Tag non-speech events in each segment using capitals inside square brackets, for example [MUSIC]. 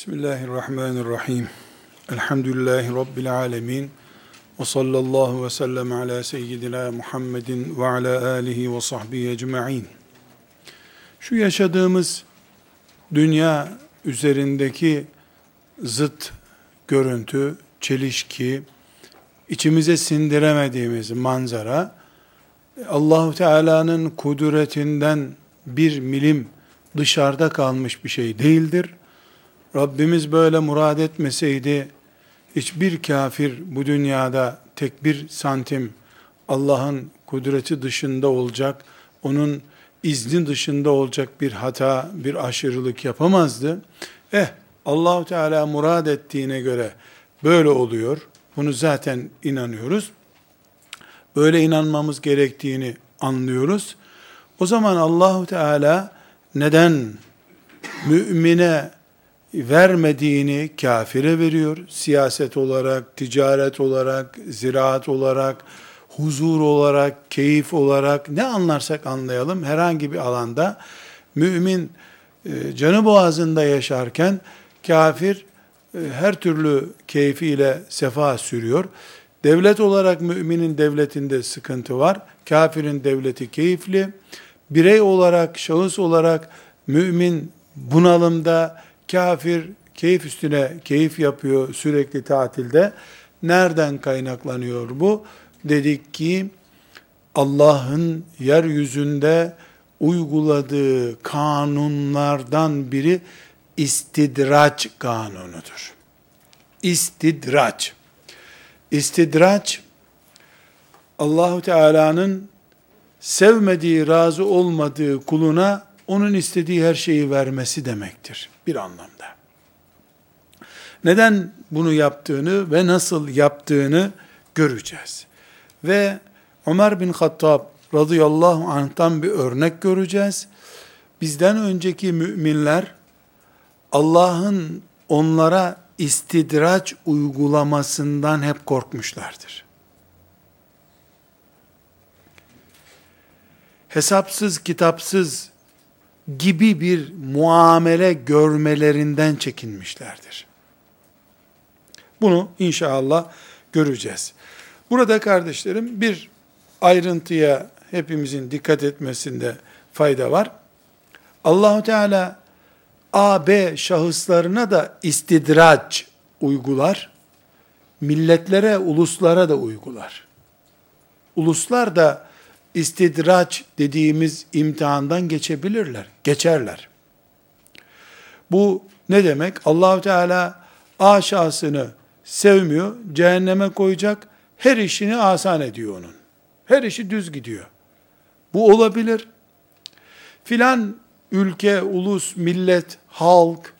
Bismillahirrahmanirrahim. Elhamdülillahi Rabbil alemin. Ve sallallahu ve sellem ala seyyidina Muhammedin ve ala alihi ve sahbihi ecma'in. Şu yaşadığımız dünya üzerindeki zıt görüntü, çelişki, içimize sindiremediğimiz manzara, Allahu Teala'nın kudretinden bir milim dışarıda kalmış bir şey değildir. Rabbimiz böyle murad etmeseydi, hiçbir kafir bu dünyada tek bir santim Allah'ın kudreti dışında olacak, onun izni dışında olacak bir hata, bir aşırılık yapamazdı. Eh, Allahu Teala murad ettiğine göre böyle oluyor. Bunu zaten inanıyoruz. Böyle inanmamız gerektiğini anlıyoruz. O zaman Allahu Teala neden mümine vermediğini kafire veriyor. Siyaset olarak, ticaret olarak, ziraat olarak, huzur olarak, keyif olarak ne anlarsak anlayalım herhangi bir alanda mümin e, canı boğazında yaşarken kafir e, her türlü keyfiyle sefa sürüyor. Devlet olarak müminin devletinde sıkıntı var. Kafirin devleti keyifli. Birey olarak, şahıs olarak mümin bunalımda, kafir keyif üstüne keyif yapıyor sürekli tatilde. Nereden kaynaklanıyor bu? Dedik ki Allah'ın yeryüzünde uyguladığı kanunlardan biri istidraç kanunudur. İstidraç. İstidraç Allahu Teala'nın sevmediği, razı olmadığı kuluna onun istediği her şeyi vermesi demektir bir anlamda. Neden bunu yaptığını ve nasıl yaptığını göreceğiz. Ve Ömer bin Hattab radıyallahu anh'tan bir örnek göreceğiz. Bizden önceki müminler Allah'ın onlara istidraç uygulamasından hep korkmuşlardır. Hesapsız kitapsız gibi bir muamele görmelerinden çekinmişlerdir. Bunu inşallah göreceğiz. Burada kardeşlerim bir ayrıntıya hepimizin dikkat etmesinde fayda var. Allahu Teala A, B şahıslarına da istidraç uygular. Milletlere, uluslara da uygular. Uluslar da istidraç dediğimiz imtihandan geçebilirler, geçerler. Bu ne demek? Allahu Teala A şahsını sevmiyor, cehenneme koyacak, her işini asan ediyor onun. Her işi düz gidiyor. Bu olabilir. Filan ülke, ulus, millet, halk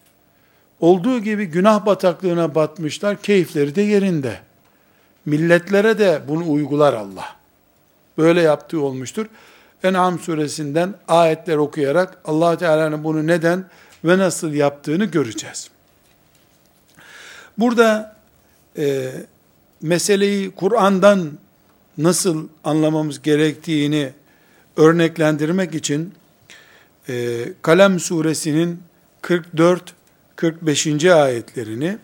olduğu gibi günah bataklığına batmışlar, keyifleri de yerinde. Milletlere de bunu uygular Allah böyle yaptığı olmuştur. En'am suresinden ayetler okuyarak allah Teala'nın bunu neden ve nasıl yaptığını göreceğiz. Burada e, meseleyi Kur'an'dan nasıl anlamamız gerektiğini örneklendirmek için e, Kalem suresinin 44-45. ayetlerini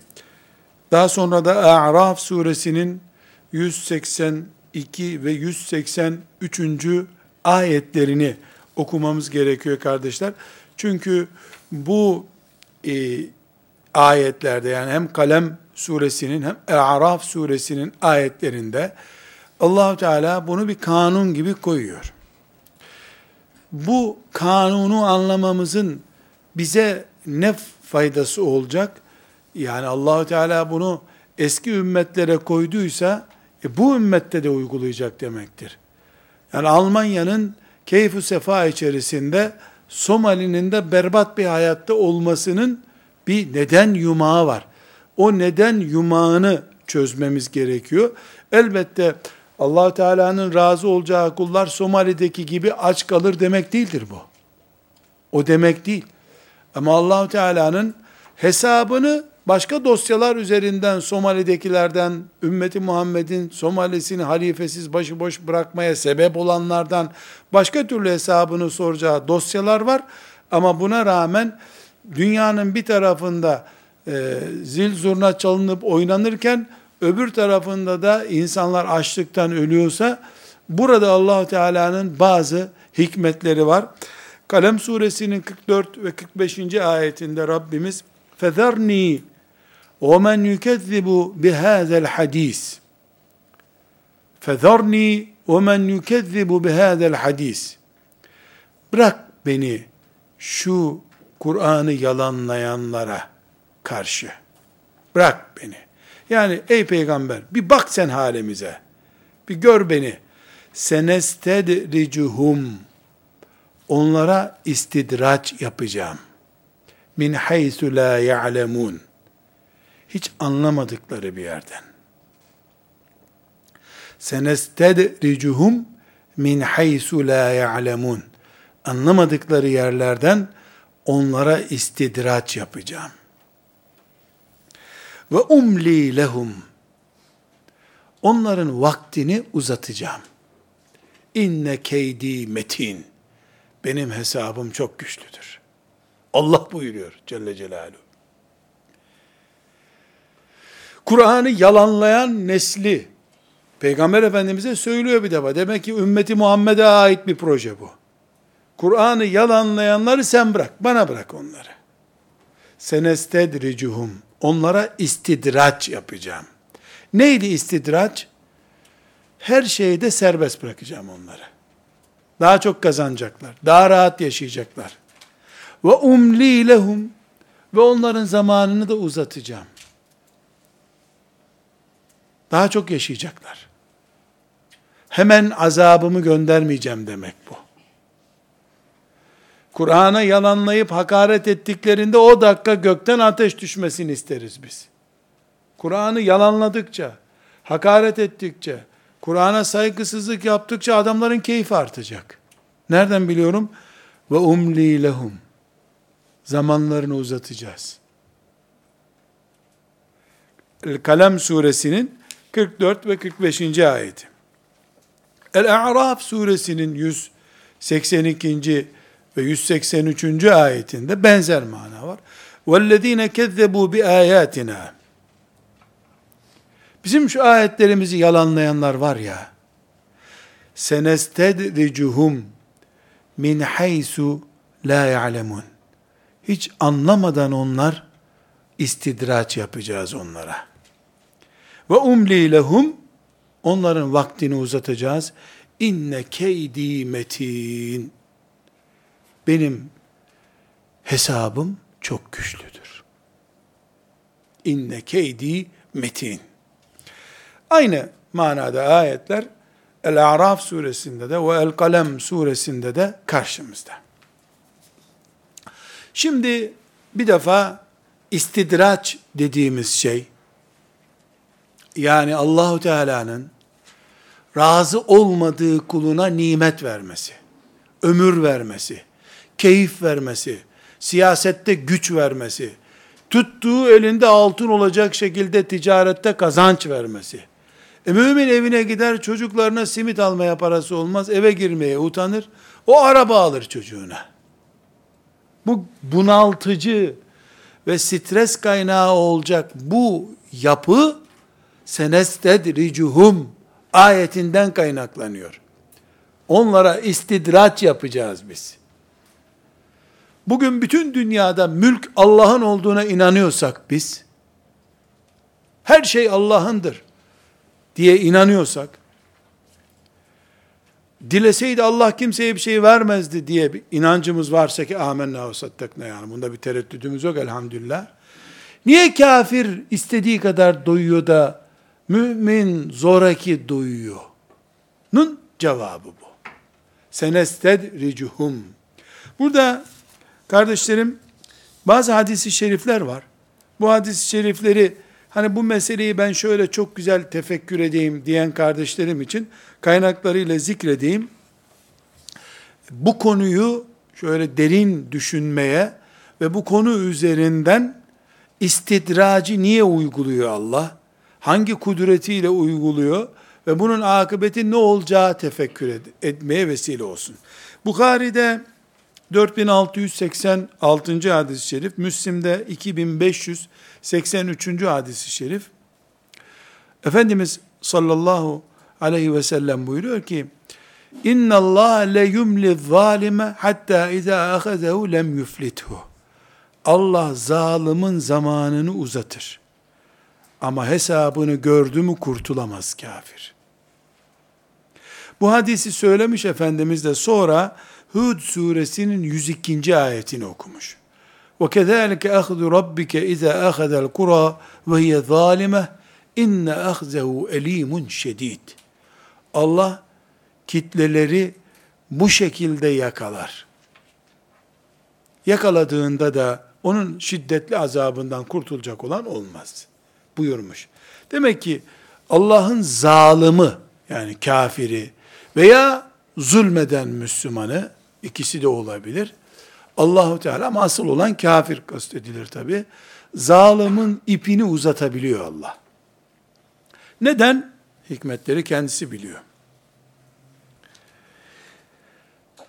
daha sonra da A'raf suresinin 180 2 ve 183. ayetlerini okumamız gerekiyor kardeşler. Çünkü bu e, ayetlerde yani hem Kalem suresinin hem Araf suresinin ayetlerinde Allahu Teala bunu bir kanun gibi koyuyor. Bu kanunu anlamamızın bize ne faydası olacak? Yani Allahu Teala bunu eski ümmetlere koyduysa e bu ümmette de uygulayacak demektir. Yani Almanya'nın keyfu sefa içerisinde Somali'nin de berbat bir hayatta olmasının bir neden yumağı var. O neden yumağını çözmemiz gerekiyor. Elbette allah Teala'nın razı olacağı kullar Somali'deki gibi aç kalır demek değildir bu. O demek değil. Ama allah Teala'nın hesabını başka dosyalar üzerinden Somali'dekilerden, ümmeti Muhammed'in Somali'sini halifesiz başıboş bırakmaya sebep olanlardan başka türlü hesabını soracağı dosyalar var. Ama buna rağmen dünyanın bir tarafında e, zil zurna çalınıp oynanırken öbür tarafında da insanlar açlıktan ölüyorsa burada allah Teala'nın bazı hikmetleri var. Kalem suresinin 44 ve 45. ayetinde Rabbimiz فَذَرْنِي وَمَنْ يُكَذِّبُ بِهَذَا الْحَد۪يسِ فَذَرْنِي وَمَنْ يُكَذِّبُ بِهَذَا الْحَد۪يسِ Bırak beni şu Kur'an'ı yalanlayanlara karşı. Bırak beni. Yani ey peygamber bir bak sen halimize. Bir gör beni. Senestedricuhum. Onlara istidraç yapacağım. Min haythu la ya'lemun. Hiç anlamadıkları bir yerden. Senestedricuhum min haythu la ya'lemun. Anlamadıkları yerlerden onlara istidraç yapacağım. Ve umli lehum. Onların vaktini uzatacağım. İnne keydi metin. Benim hesabım çok güçlüdür. Allah buyuruyor Celle Celaluhu. Kur'an'ı yalanlayan nesli Peygamber Efendimiz'e söylüyor bir defa. Demek ki ümmeti Muhammed'e ait bir proje bu. Kur'an'ı yalanlayanları sen bırak. Bana bırak onları. Senestedricuhum. Onlara istidraç yapacağım. Neydi istidraç? Her şeyde serbest bırakacağım onları. Daha çok kazanacaklar. Daha rahat yaşayacaklar. Ve umli lehum ve onların zamanını da uzatacağım. Daha çok yaşayacaklar. Hemen azabımı göndermeyeceğim demek bu. Kur'an'a yalanlayıp hakaret ettiklerinde o dakika gökten ateş düşmesini isteriz biz. Kur'an'ı yalanladıkça, hakaret ettikçe, Kur'an'a saygısızlık yaptıkça adamların keyfi artacak. Nereden biliyorum? Ve umli lehum. Zamanlarını uzatacağız. Kalem suresinin 44 ve 45. ayeti. El-A'raf suresinin 182 ve 183. ayetinde benzer mana var. وَالَّذ۪ينَ كَذَّبُوا بِآيَاتِنَا Bizim şu ayetlerimizi yalanlayanlar var ya, senestedricuhum min haysu la ya'lemun. Hiç anlamadan onlar istidraç yapacağız onlara. Ve umli lehum onların vaktini uzatacağız. İnne keydi metin benim hesabım çok güçlüdür. İnne keydi metin. Aynı manada ayetler El-A'raf suresinde de ve El-Kalem suresinde de karşımızda. Şimdi bir defa istidraç dediğimiz şey yani Allahu Teala'nın razı olmadığı kuluna nimet vermesi, ömür vermesi, keyif vermesi, siyasette güç vermesi, tuttuğu elinde altın olacak şekilde ticarette kazanç vermesi. E mümin evine gider çocuklarına simit almaya parası olmaz, eve girmeye utanır. O araba alır çocuğuna. Bu bunaltıcı ve stres kaynağı olacak bu yapı senestedricuhum ayetinden kaynaklanıyor. Onlara istidraç yapacağız biz bugün bütün dünyada mülk Allah'ın olduğuna inanıyorsak biz, her şey Allah'ındır diye inanıyorsak, dileseydi Allah kimseye bir şey vermezdi diye bir inancımız varsa ki amenna ve sattakna yani bunda bir tereddüdümüz yok elhamdülillah. Niye kafir istediği kadar doyuyor da mümin zoraki doyuyor? Nun cevabı bu. Senestedricuhum. Burada Kardeşlerim, bazı hadisi şerifler var. Bu hadis-i şerifleri, hani bu meseleyi ben şöyle çok güzel tefekkür edeyim diyen kardeşlerim için kaynaklarıyla zikredeyim. Bu konuyu şöyle derin düşünmeye ve bu konu üzerinden istidracı niye uyguluyor Allah? Hangi kudretiyle uyguluyor? Ve bunun akıbeti ne olacağı tefekkür et, etmeye vesile olsun. Bukhari'de 4686. hadis-i şerif, Müslim'de 2583. hadis-i şerif. Efendimiz sallallahu aleyhi ve sellem buyuruyor ki, Allah le yumli zalime hatta iza ahazehu lem yuflithu. Allah zalimin zamanını uzatır. Ama hesabını gördü mü kurtulamaz kafir. Bu hadisi söylemiş Efendimiz de sonra Hud suresinin 102. ayetini okumuş. وَكَذَٰلِكَ أَخْذُ رَبِّكَ اِذَا أَخَذَ الْقُرَى وَهِيَ ظَالِمَةً اِنَّ أَخْزَهُ اَل۪يمٌ şedid. Allah kitleleri bu şekilde yakalar. Yakaladığında da onun şiddetli azabından kurtulacak olan olmaz. Buyurmuş. Demek ki Allah'ın zalimi yani kafiri veya zulmeden Müslümanı ikisi de olabilir. Allahu Teala ama asıl olan kafir kastedilir tabi. Zalimin ipini uzatabiliyor Allah. Neden? Hikmetleri kendisi biliyor.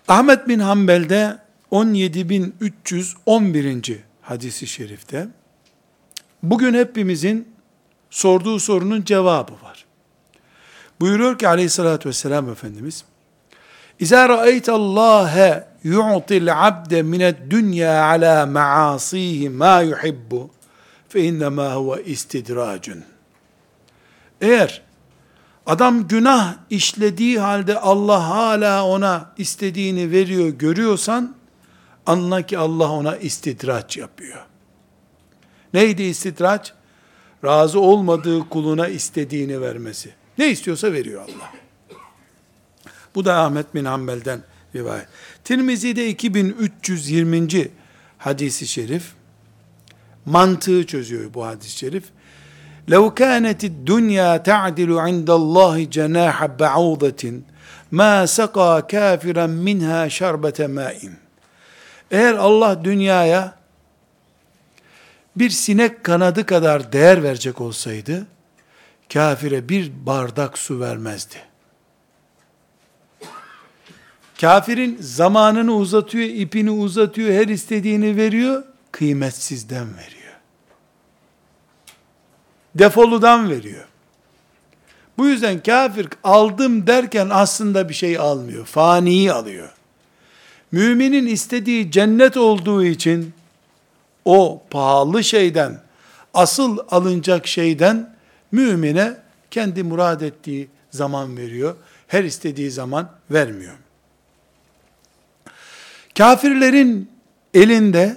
Ahmet bin Hanbel'de 17311. hadisi şerifte bugün hepimizin sorduğu sorunun cevabı var. Buyuruyor ki aleyhissalatü vesselam Efendimiz ra'eyt Allâhe yu'til abde mined dünya ala maasîhi ma yuhibbu fe innemâ huve istidracun. Eğer adam günah işlediği halde Allah hala ona istediğini veriyor görüyorsan anla ki Allah ona istidraç yapıyor. Neydi istidraç? Razı olmadığı kuluna istediğini vermesi. Ne istiyorsa veriyor Allah. Bu da Ahmet bin Hanbel'den rivayet. Tirmizi'de 2320. hadisi şerif mantığı çözüyor bu hadis-i şerif. لو كانت الدنيا تعدل عند الله جناح بعوضة ما سقى كافرا منها شربة ماء. Eğer Allah dünyaya bir sinek kanadı kadar değer verecek olsaydı, kafire bir bardak su vermezdi. Kafirin zamanını uzatıyor, ipini uzatıyor, her istediğini veriyor, kıymetsizden veriyor. Defoludan veriyor. Bu yüzden kafir aldım derken aslında bir şey almıyor. Faniyi alıyor. Müminin istediği cennet olduğu için o pahalı şeyden, asıl alınacak şeyden mümine kendi murad ettiği zaman veriyor. Her istediği zaman vermiyor. Kafirlerin elinde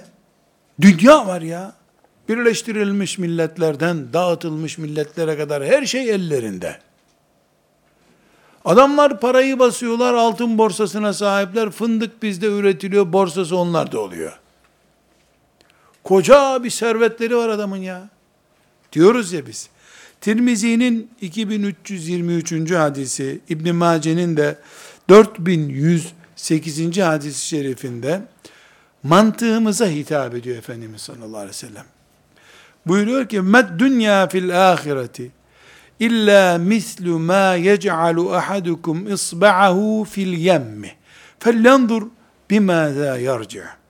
dünya var ya. Birleştirilmiş milletlerden dağıtılmış milletlere kadar her şey ellerinde. Adamlar parayı basıyorlar, altın borsasına sahipler, fındık bizde üretiliyor, borsası onlarda oluyor. Koca bir servetleri var adamın ya. Diyoruz ya biz. Tirmizi'nin 2323. hadisi, İbn Mace'nin de 4108. hadisi şerifinde mantığımıza hitap ediyor Efendimiz sallallahu aleyhi ve sellem. Buyuruyor ki, med dünya fil ahireti illa mislu ma yec'alu ahadukum isba'ahu fil yemmi. Fellendur bimâzâ yarci'.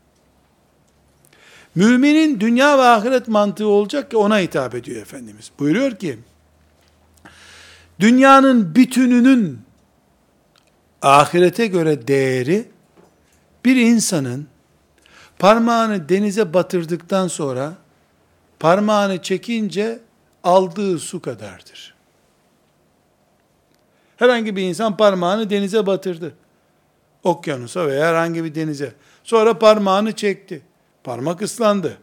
Müminin dünya ve ahiret mantığı olacak ki ona hitap ediyor Efendimiz. Buyuruyor ki, dünyanın bütününün ahirete göre değeri, bir insanın parmağını denize batırdıktan sonra, parmağını çekince aldığı su kadardır. Herhangi bir insan parmağını denize batırdı. Okyanusa veya herhangi bir denize. Sonra parmağını çekti. Parmak ıslandı.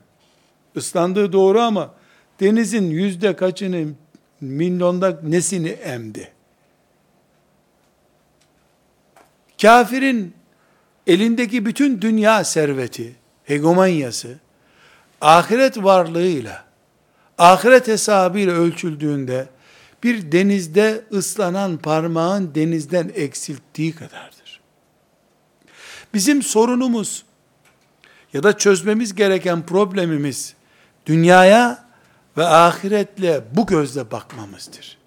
Islandığı doğru ama denizin yüzde kaçını, milyonda nesini emdi? Kafirin elindeki bütün dünya serveti, hegemonyası, ahiret varlığıyla, ahiret hesabıyla ölçüldüğünde, bir denizde ıslanan parmağın denizden eksilttiği kadardır. Bizim sorunumuz, ya da çözmemiz gereken problemimiz dünyaya ve ahiretle bu gözle bakmamızdır.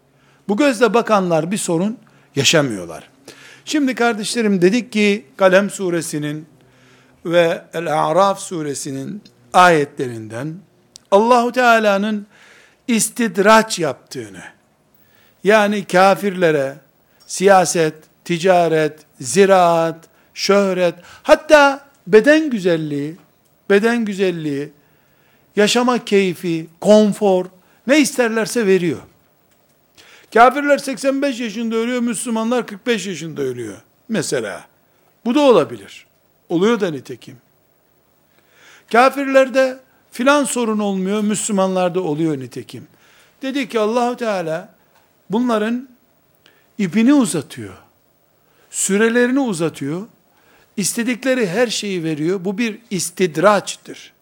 Bu gözle bakanlar bir sorun yaşamıyorlar. Şimdi kardeşlerim dedik ki Kalem suresinin ve El-A'raf suresinin ayetlerinden Allahu Teala'nın istidraç yaptığını yani kafirlere siyaset, ticaret, ziraat, şöhret, hatta beden güzelliği, beden güzelliği, yaşama keyfi, konfor, ne isterlerse veriyor. Kafirler 85 yaşında ölüyor, Müslümanlar 45 yaşında ölüyor. Mesela. Bu da olabilir. Oluyor da nitekim. Kafirlerde filan sorun olmuyor, Müslümanlarda oluyor nitekim. Dedi ki Allahu Teala bunların ipini uzatıyor. Sürelerini uzatıyor. İstedikleri her şeyi veriyor. Bu bir istidraçtır.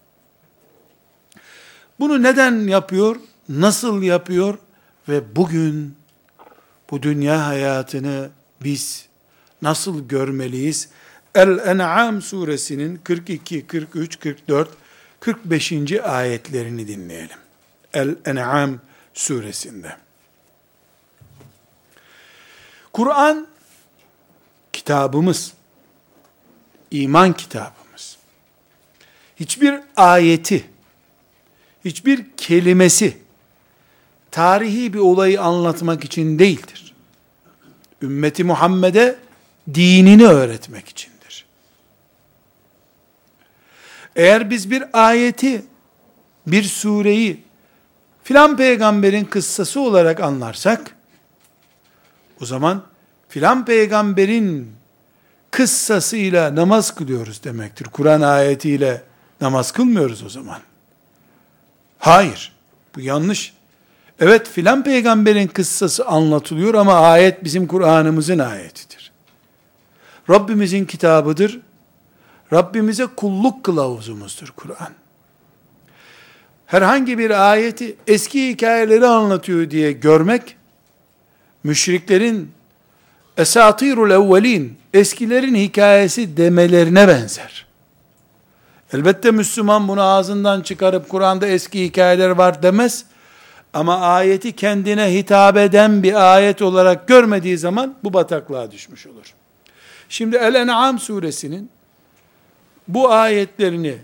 Bunu neden yapıyor? Nasıl yapıyor? Ve bugün bu dünya hayatını biz nasıl görmeliyiz? El-En'am suresinin 42, 43, 44, 45. ayetlerini dinleyelim. El-En'am suresinde. Kur'an kitabımız, iman kitabımız. Hiçbir ayeti, hiçbir kelimesi tarihi bir olayı anlatmak için değildir. Ümmeti Muhammed'e dinini öğretmek içindir. Eğer biz bir ayeti, bir sureyi filan peygamberin kıssası olarak anlarsak, o zaman filan peygamberin kıssasıyla namaz kılıyoruz demektir. Kur'an ayetiyle namaz kılmıyoruz o zaman. Hayır, bu yanlış. Evet filan peygamberin kıssası anlatılıyor ama ayet bizim Kur'an'ımızın ayetidir. Rabbimizin kitabıdır. Rabbimize kulluk kılavuzumuzdur Kur'an. Herhangi bir ayeti eski hikayeleri anlatıyor diye görmek, müşriklerin esatirul evvelin, eskilerin hikayesi demelerine benzer. Elbette Müslüman bunu ağzından çıkarıp Kur'an'da eski hikayeler var demez. Ama ayeti kendine hitap eden bir ayet olarak görmediği zaman bu bataklığa düşmüş olur. Şimdi El-En'am suresinin bu ayetlerini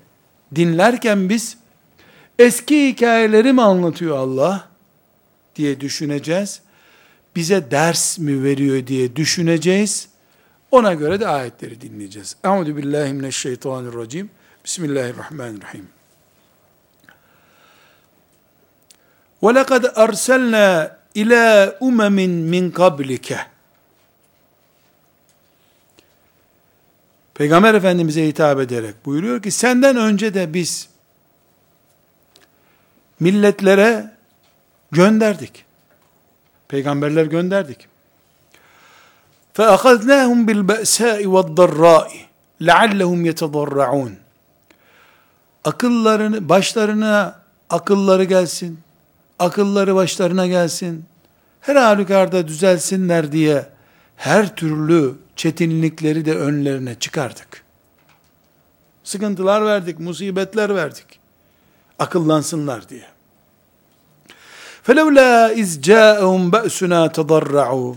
dinlerken biz eski hikayeleri mi anlatıyor Allah diye düşüneceğiz bize ders mi veriyor diye düşüneceğiz. Ona göre de ayetleri dinleyeceğiz. Euzu billahi mineşşeytanirracim. Bismillahirrahmanirrahim. Ve lekad erselna ila umemin min kablike. Peygamber Efendimiz'e hitap ederek buyuruyor ki senden önce de biz milletlere gönderdik. Peygamberler gönderdik. فَأَخَذْنَاهُمْ بِالْبَأْسَاءِ وَالضَّرَّاءِ لَعَلَّهُمْ يَتَضَرَّعُونَ Akıllarını, başlarına akılları gelsin, akılları başlarına gelsin, her halükarda düzelsinler diye her türlü çetinlikleri de önlerine çıkardık. Sıkıntılar verdik, musibetler verdik. Akıllansınlar diye. فَلَوْلَا اِذْ جَاءَهُمْ بَأْسُنَا تَضَرَّعُوا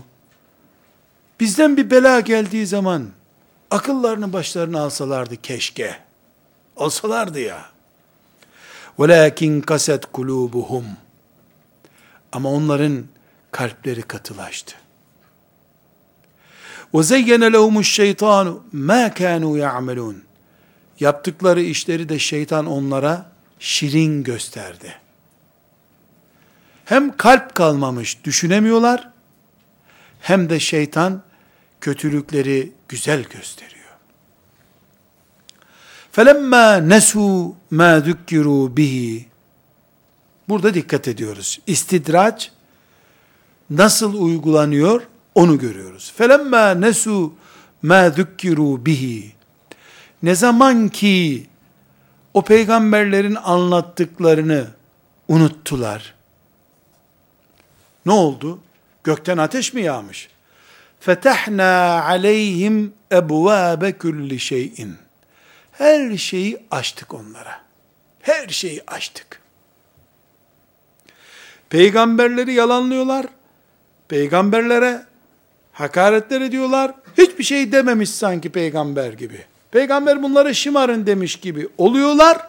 Bizden bir bela geldiği zaman akıllarını başlarına alsalardı keşke. Alsalardı ya. وَلَاكِنْ kaset kulubuhum. Ama onların kalpleri katılaştı. وَزَيَّنَ لَهُمُ الشَّيْطَانُ مَا كَانُوا يَعْمَلُونَ Yaptıkları işleri de şeytan onlara şirin gösterdi.'' Hem kalp kalmamış, düşünemiyorlar, hem de şeytan kötülükleri güzel gösteriyor. فَلَمَّا نَسُوا مَا ذُكِّرُوا بِهِ Burada dikkat ediyoruz. İstidraç nasıl uygulanıyor onu görüyoruz. فَلَمَّا نَسُوا مَا ذُكِّرُوا بِهِ Ne zaman ki o peygamberlerin anlattıklarını unuttular. ne oldu? Gökten ateş mi yağmış? Fetahna aleyhim ebvabe kulli şeyin. Her şeyi açtık onlara. Her şeyi açtık. Peygamberleri yalanlıyorlar. Peygamberlere hakaretler ediyorlar. Hiçbir şey dememiş sanki peygamber gibi. Peygamber bunları şımarın demiş gibi oluyorlar.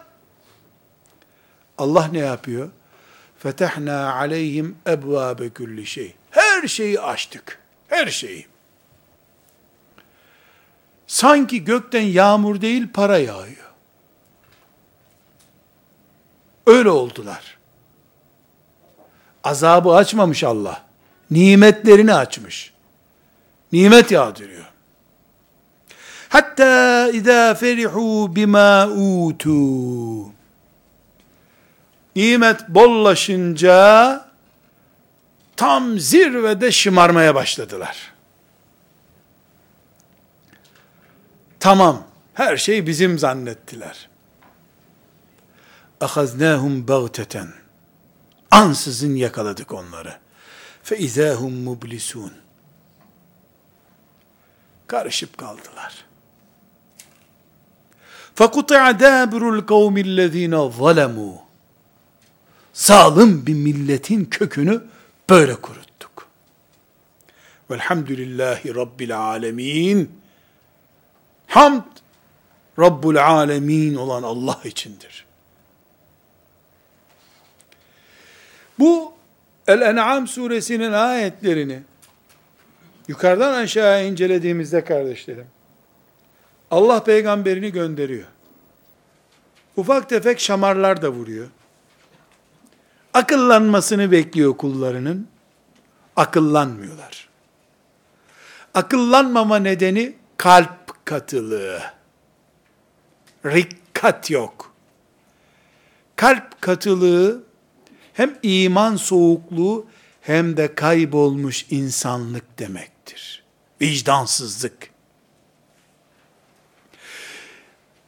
Allah ne yapıyor? Fetehna aleyhim ebvabe kulli şey. Her şeyi açtık. Her şeyi. Sanki gökten yağmur değil para yağıyor. Öyle oldular. Azabı açmamış Allah. Nimetlerini açmış. Nimet yağdırıyor. Hatta izâ ferihu bima utu Nimet bollaşınca tam zirvede şımarmaya başladılar. Tamam, her şey bizim zannettiler. اَخَذْنَاهُمْ بَغْتَةً Ansızın yakaladık onları. فَاِذَا هُمْ مُبْلِسُونَ Karışıp kaldılar. فَقُطِعَ دَابِرُ الْقَوْمِ الَّذ۪ينَ ظَلَمُوا Zalim bir milletin kökünü böyle kuruttuk. Velhamdülillahi Rabbil alemin. Hamd Rabbul alemin olan Allah içindir. Bu El-En'am suresinin ayetlerini yukarıdan aşağıya incelediğimizde kardeşlerim, Allah peygamberini gönderiyor. Ufak tefek şamarlar da vuruyor. Akıllanmasını bekliyor kullarının. Akıllanmıyorlar. Akıllanmama nedeni kalp katılığı. Rikkat yok. Kalp katılığı hem iman soğukluğu hem de kaybolmuş insanlık demektir. Vicdansızlık.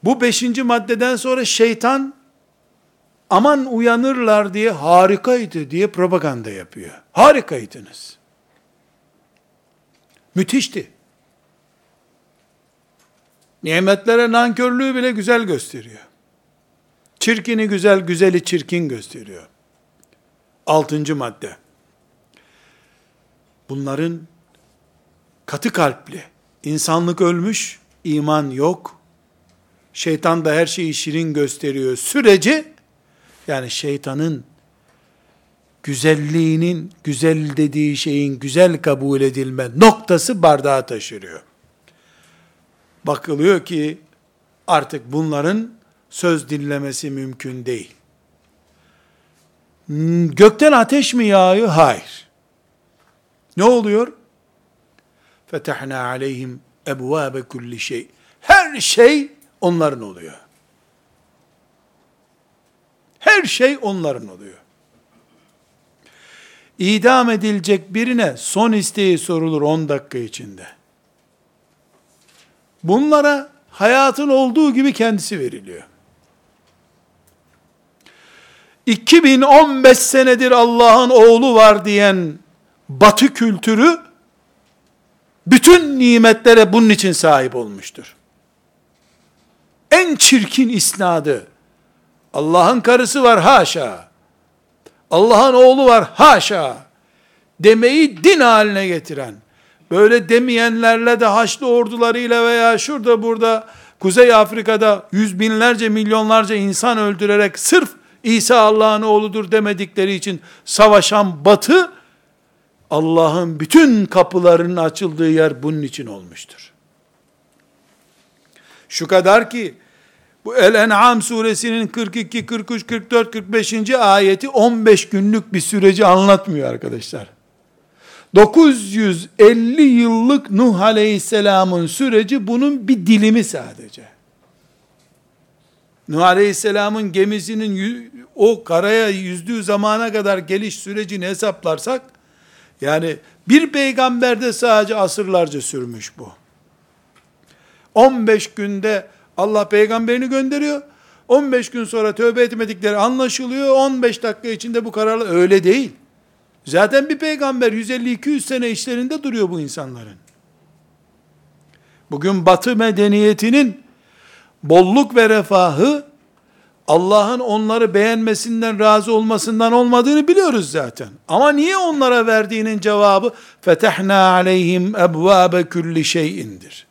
Bu beşinci maddeden sonra şeytan aman uyanırlar diye harikaydı diye propaganda yapıyor. Harikaydınız. Müthişti. Nimetlere nankörlüğü bile güzel gösteriyor. Çirkini güzel, güzeli çirkin gösteriyor. Altıncı madde. Bunların katı kalpli, insanlık ölmüş, iman yok, şeytan da her şeyi şirin gösteriyor süreci, yani şeytanın güzelliğinin, güzel dediği şeyin güzel kabul edilme noktası bardağı taşırıyor. Bakılıyor ki artık bunların söz dinlemesi mümkün değil. Gökten ateş mi yağıyor? Hayır. Ne oluyor? Fetehna aleyhim ebvabe kulli şey. Her şey onların oluyor. Her şey onların oluyor. İdam edilecek birine son isteği sorulur 10 dakika içinde. Bunlara hayatın olduğu gibi kendisi veriliyor. 2015 senedir Allah'ın oğlu var diyen batı kültürü bütün nimetlere bunun için sahip olmuştur. En çirkin isnadı Allah'ın karısı var haşa. Allah'ın oğlu var haşa. Demeyi din haline getiren, böyle demeyenlerle de Haçlı ordularıyla veya şurada burada Kuzey Afrika'da yüz binlerce milyonlarca insan öldürerek sırf İsa Allah'ın oğludur demedikleri için savaşan batı, Allah'ın bütün kapılarının açıldığı yer bunun için olmuştur. Şu kadar ki, bu El-En'am suresinin 42, 43, 44, 45. ayeti 15 günlük bir süreci anlatmıyor arkadaşlar. 950 yıllık Nuh Aleyhisselam'ın süreci bunun bir dilimi sadece. Nuh Aleyhisselam'ın gemisinin o karaya yüzdüğü zamana kadar geliş sürecini hesaplarsak, yani bir peygamberde sadece asırlarca sürmüş bu. 15 günde Allah peygamberini gönderiyor. 15 gün sonra tövbe etmedikleri anlaşılıyor. 15 dakika içinde bu kararla öyle değil. Zaten bir peygamber 150-200 sene işlerinde duruyor bu insanların. Bugün batı medeniyetinin bolluk ve refahı Allah'ın onları beğenmesinden, razı olmasından olmadığını biliyoruz zaten. Ama niye onlara verdiğinin cevabı fetehna aleyhim ebvabe kulli şeyindir.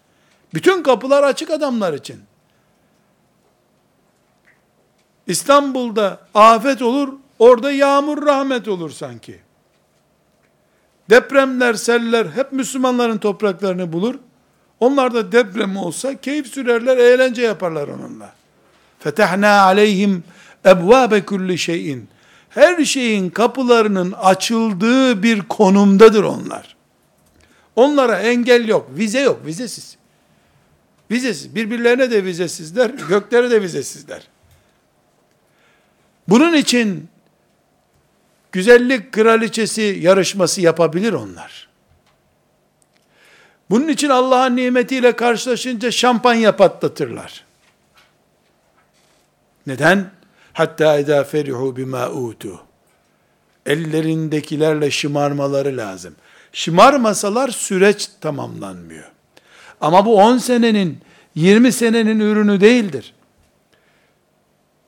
Bütün kapılar açık adamlar için. İstanbul'da afet olur, orada yağmur rahmet olur sanki. Depremler, seller hep Müslümanların topraklarını bulur. Onlar da deprem olsa keyif sürerler, eğlence yaparlar onunla. Fetahna aleyhim ebvabe kulli şeyin. Her şeyin kapılarının açıldığı bir konumdadır onlar. Onlara engel yok, vize yok, vizesiz. Vizesiz. Birbirlerine de vizesizler, [LAUGHS] göklere de vizesizler. Bunun için güzellik kraliçesi yarışması yapabilir onlar. Bunun için Allah'ın nimetiyle karşılaşınca şampanya patlatırlar. Neden? Hatta eda ferihu bima utu. Ellerindekilerle şımarmaları lazım. Şımarmasalar süreç tamamlanmıyor. Ama bu 10 senenin, 20 senenin ürünü değildir.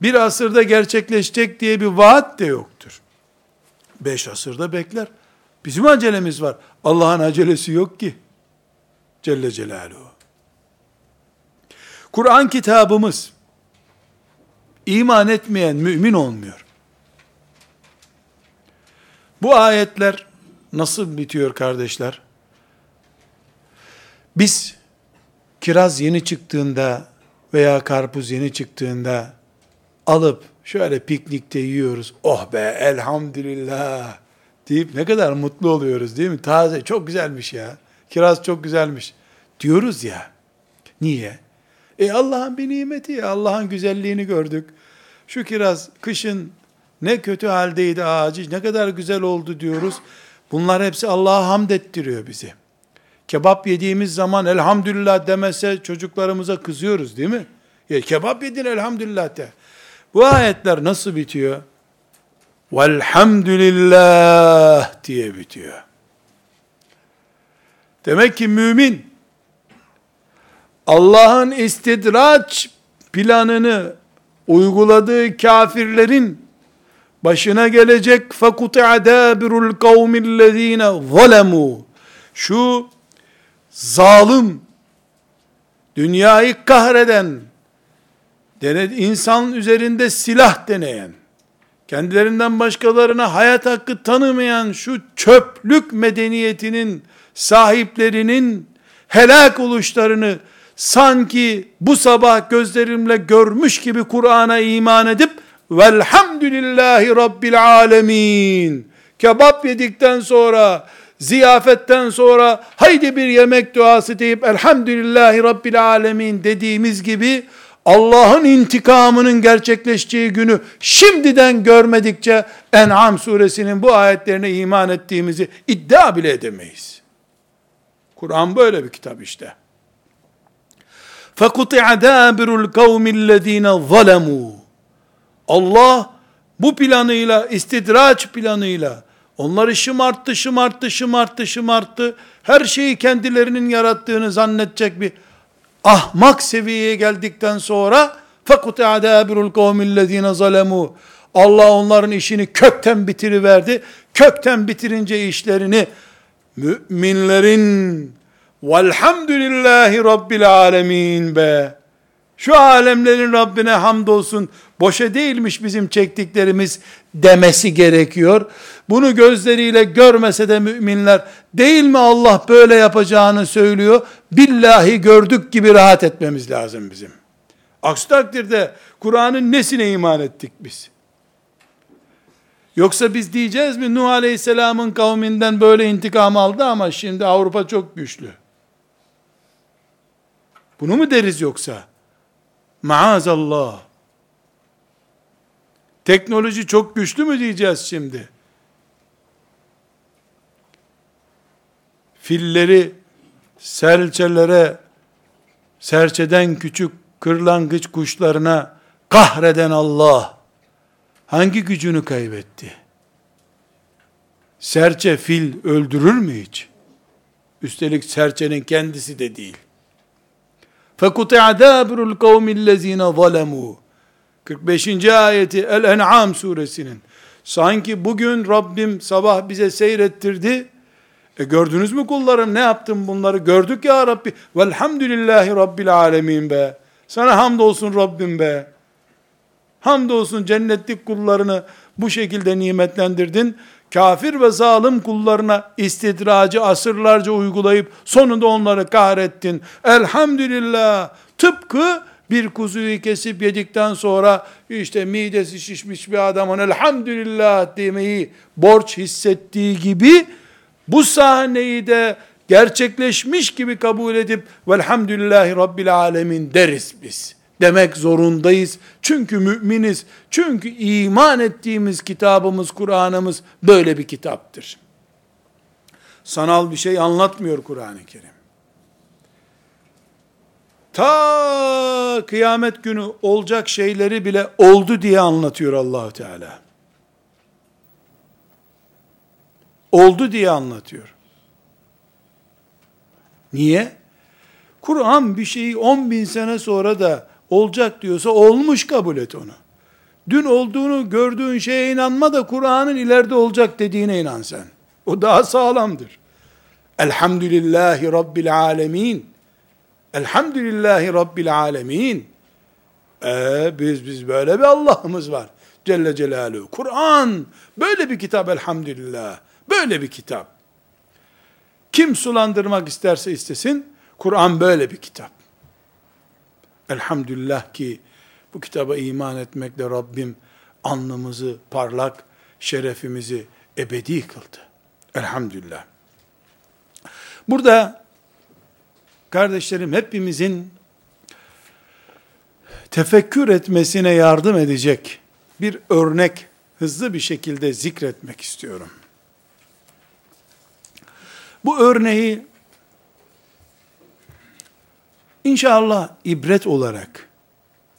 Bir asırda gerçekleşecek diye bir vaat de yoktur. Beş asırda bekler. Bizim acelemiz var. Allah'ın acelesi yok ki. Celle Celaluhu. Kur'an kitabımız iman etmeyen mümin olmuyor. Bu ayetler nasıl bitiyor kardeşler? Biz kiraz yeni çıktığında veya karpuz yeni çıktığında alıp şöyle piknikte yiyoruz. Oh be elhamdülillah deyip ne kadar mutlu oluyoruz değil mi? Taze çok güzelmiş ya. Kiraz çok güzelmiş diyoruz ya. Niye? E Allah'ın bir nimeti ya. Allah'ın güzelliğini gördük. Şu kiraz kışın ne kötü haldeydi ağacı ne kadar güzel oldu diyoruz. Bunlar hepsi Allah'a hamd ettiriyor bizi. Kebap yediğimiz zaman elhamdülillah demese çocuklarımıza kızıyoruz değil mi? Ya kebap yedin elhamdülillah de. Bu ayetler nasıl bitiyor? Velhamdülillah diye bitiyor. Demek ki mümin Allah'ın istidraç planını uyguladığı kafirlerin başına gelecek fakuti'a dabirul kavmillezine zalemu şu zalim dünyayı kahreden insan üzerinde silah deneyen, kendilerinden başkalarına hayat hakkı tanımayan şu çöplük medeniyetinin sahiplerinin helak oluşlarını sanki bu sabah gözlerimle görmüş gibi Kur'an'a iman edip velhamdülillahi rabbil alemin. Kebap yedikten sonra ziyafetten sonra haydi bir yemek duası deyip elhamdülillahi rabbil alemin dediğimiz gibi Allah'ın intikamının gerçekleşeceği günü şimdiden görmedikçe En'am suresinin bu ayetlerine iman ettiğimizi iddia bile edemeyiz. Kur'an böyle bir kitap işte. فَقُطِعَ دَابِرُ الْقَوْمِ الَّذ۪ينَ ظَلَمُوا Allah bu planıyla, istidraç planıyla, onları şımarttı, şımarttı, şımarttı, şımarttı, her şeyi kendilerinin yarattığını zannedecek bir ahmak seviyeye geldikten sonra فَقُتَعَ دَابِرُ الْقَوْمِ الَّذ۪ينَ ظَلَمُوا Allah onların işini kökten bitiriverdi. Kökten bitirince işlerini müminlerin velhamdülillahi rabbil alemin be. Şu alemlerin Rabbine hamdolsun boşa değilmiş bizim çektiklerimiz demesi gerekiyor. Bunu gözleriyle görmese de müminler değil mi Allah böyle yapacağını söylüyor. Billahi gördük gibi rahat etmemiz lazım bizim. Aksi takdirde Kur'an'ın nesine iman ettik biz? Yoksa biz diyeceğiz mi Nuh Aleyhisselam'ın kavminden böyle intikam aldı ama şimdi Avrupa çok güçlü. Bunu mu deriz yoksa? Maazallah. Teknoloji çok güçlü mü diyeceğiz şimdi? Filleri serçelere, serçeden küçük kırlangıç kuşlarına kahreden Allah hangi gücünü kaybetti? Serçe fil öldürür mü hiç? Üstelik serçenin kendisi de değil. فَكُتِعَ دَابِرُ الْقَوْمِ الَّذ۪ينَ ظَلَمُوا 45. ayeti El-En'am suresinin sanki bugün Rabbim sabah bize seyrettirdi E gördünüz mü kullarım ne yaptım bunları gördük ya Rabbi. Velhamdülillahi Rabbil alemin be. Sana hamdolsun Rabbim be. Hamdolsun cennetlik kullarını bu şekilde nimetlendirdin. Kafir ve zalim kullarına istidracı asırlarca uygulayıp sonunda onları kahrettin. Elhamdülillah. Tıpkı bir kuzuyu kesip yedikten sonra işte midesi şişmiş bir adamın elhamdülillah demeyi borç hissettiği gibi bu sahneyi de gerçekleşmiş gibi kabul edip velhamdülillahi rabbil alemin deriz biz. Demek zorundayız. Çünkü müminiz. Çünkü iman ettiğimiz kitabımız, Kur'an'ımız böyle bir kitaptır. Sanal bir şey anlatmıyor Kur'an-ı Kerim. Ta kıyamet günü olacak şeyleri bile oldu diye anlatıyor Allahu Teala. Oldu diye anlatıyor. Niye? Kur'an bir şeyi 10 bin sene sonra da olacak diyorsa olmuş kabul et onu. Dün olduğunu gördüğün şeye inanma da Kur'an'ın ileride olacak dediğine inan sen. O daha sağlamdır. Elhamdülillahi Rabbil alemin. Elhamdülillahi Rabbil alemin. Ee, biz biz böyle bir Allah'ımız var. Celle Celaluhu. Kur'an böyle bir kitap elhamdülillah. Böyle bir kitap. Kim sulandırmak isterse istesin, Kur'an böyle bir kitap. Elhamdülillah ki bu kitaba iman etmekle Rabbim alnımızı parlak, şerefimizi ebedi kıldı. Elhamdülillah. Burada kardeşlerim hepimizin tefekkür etmesine yardım edecek bir örnek hızlı bir şekilde zikretmek istiyorum. Bu örneği inşallah ibret olarak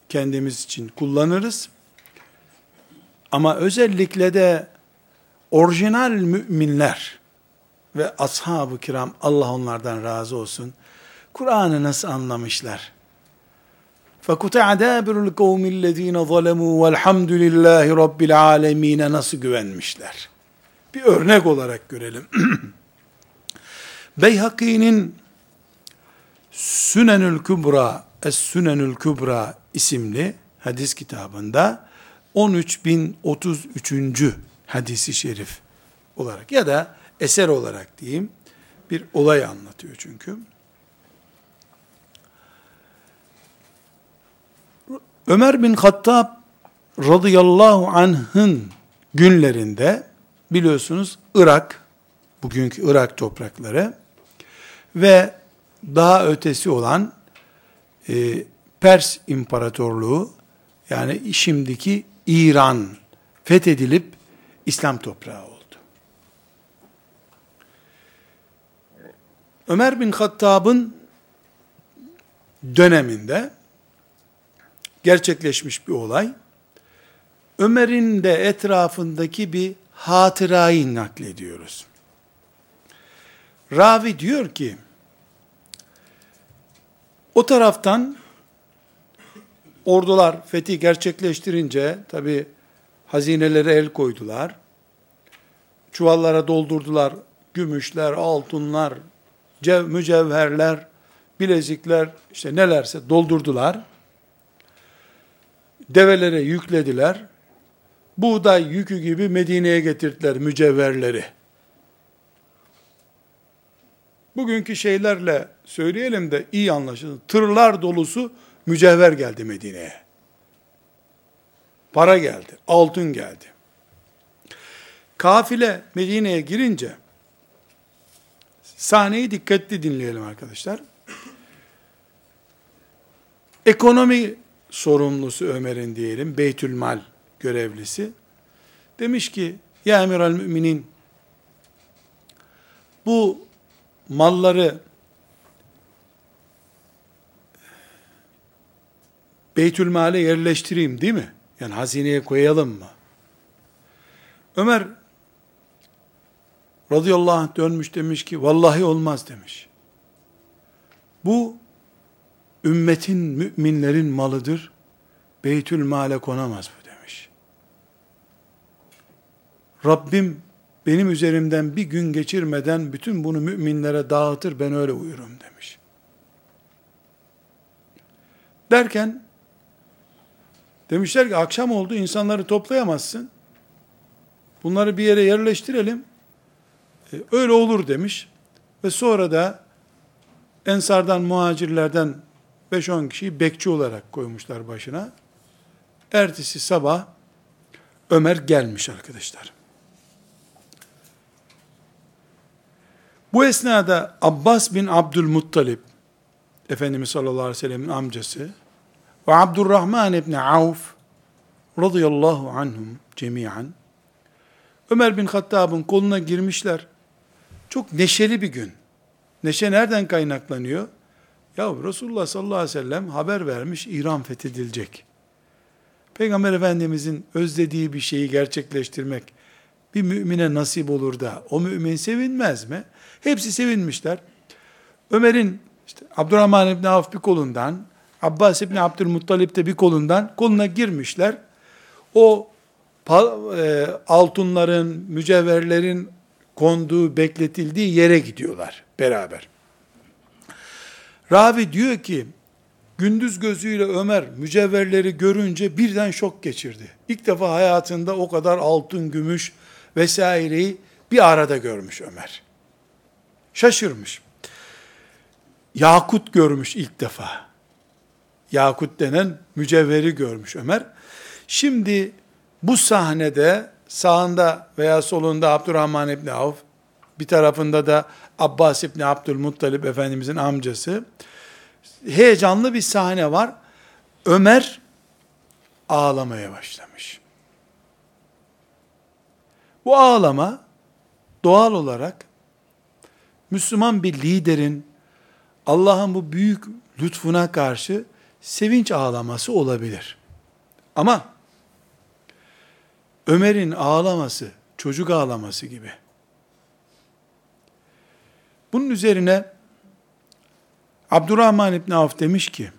kendimiz için kullanırız. Ama özellikle de orijinal müminler ve ashab-ı kiram Allah onlardan razı olsun. Kur'an'ı nasıl anlamışlar? فَكُتَعَ دَابِرُ الْقَوْمِ الَّذ۪ينَ ظَلَمُوا وَالْحَمْدُ لِلّٰهِ رَبِّ الْعَالَم۪ينَ nasıl güvenmişler? Bir örnek olarak görelim. [CLEARS THROAT] Beyhaki'nin Sünenül Kübra, Es-Sünenül Kübra isimli hadis kitabında 13033. hadisi şerif olarak ya da eser olarak diyeyim bir olay anlatıyor çünkü. Ömer bin Hattab radıyallahu anh'ın günlerinde biliyorsunuz Irak, bugünkü Irak toprakları ve daha ötesi olan e, Pers İmparatorluğu yani şimdiki İran fethedilip İslam toprağı oldu. Ömer bin Hattab'ın döneminde gerçekleşmiş bir olay. Ömer'in de etrafındaki bir hatırayı naklediyoruz. Ravi diyor ki, o taraftan ordular fethi gerçekleştirince tabi hazinelere el koydular. Çuvallara doldurdular gümüşler, altınlar, cev, mücevherler, bilezikler, işte nelerse doldurdular. Develere yüklediler. Buğday yükü gibi Medine'ye getirdiler mücevherleri. Bugünkü şeylerle söyleyelim de iyi anlaşılır. Tırlar dolusu mücevher geldi Medine'ye. Para geldi, altın geldi. Kafile Medine'ye girince sahneyi dikkatli dinleyelim arkadaşlar. Ekonomi sorumlusu Ömer'in diyelim, Beytülmal görevlisi demiş ki, Ya Emiral Müminin bu malları Beytülmale yerleştireyim değil mi? Yani hazineye koyalım mı? Ömer radıyallahu anh dönmüş demiş ki vallahi olmaz demiş. Bu ümmetin müminlerin malıdır. Beytül male konamaz bu demiş. Rabbim benim üzerimden bir gün geçirmeden bütün bunu müminlere dağıtır ben öyle uyurum demiş. Derken demişler ki akşam oldu insanları toplayamazsın. Bunları bir yere yerleştirelim. E, öyle olur demiş. Ve sonra da Ensardan, muhacirlerden 5-10 kişiyi bekçi olarak koymuşlar başına. Ertesi sabah Ömer gelmiş arkadaşlar. Bu esnada Abbas bin Abdülmuttalib, Efendimiz sallallahu aleyhi ve sellemin amcası, ve Abdurrahman ibn Avf, radıyallahu anhum cemiyen, Ömer bin Hattab'ın koluna girmişler. Çok neşeli bir gün. Neşe nereden kaynaklanıyor? Ya Resulullah sallallahu aleyhi ve sellem haber vermiş İran fethedilecek. Peygamber Efendimizin özlediği bir şeyi gerçekleştirmek bir mümine nasip olur da o mümin sevinmez mi? Hepsi sevinmişler. Ömer'in işte Abdurrahman İbni Avf bir kolundan, Abbas İbni Abdülmuttalip de bir kolundan koluna girmişler. O e, altınların, mücevherlerin konduğu, bekletildiği yere gidiyorlar beraber. Ravi diyor ki, gündüz gözüyle Ömer mücevherleri görünce birden şok geçirdi. İlk defa hayatında o kadar altın, gümüş vesaireyi bir arada görmüş Ömer. Şaşırmış. Yakut görmüş ilk defa. Yakut denen mücevheri görmüş Ömer. Şimdi bu sahnede sağında veya solunda Abdurrahman İbni Avf, bir tarafında da Abbas İbni Abdülmuttalip Efendimizin amcası. Heyecanlı bir sahne var. Ömer ağlamaya başlamış. Bu ağlama doğal olarak Müslüman bir liderin Allah'ın bu büyük lütfuna karşı sevinç ağlaması olabilir. Ama Ömer'in ağlaması çocuk ağlaması gibi. Bunun üzerine Abdurrahman İbni Avf demiş ki,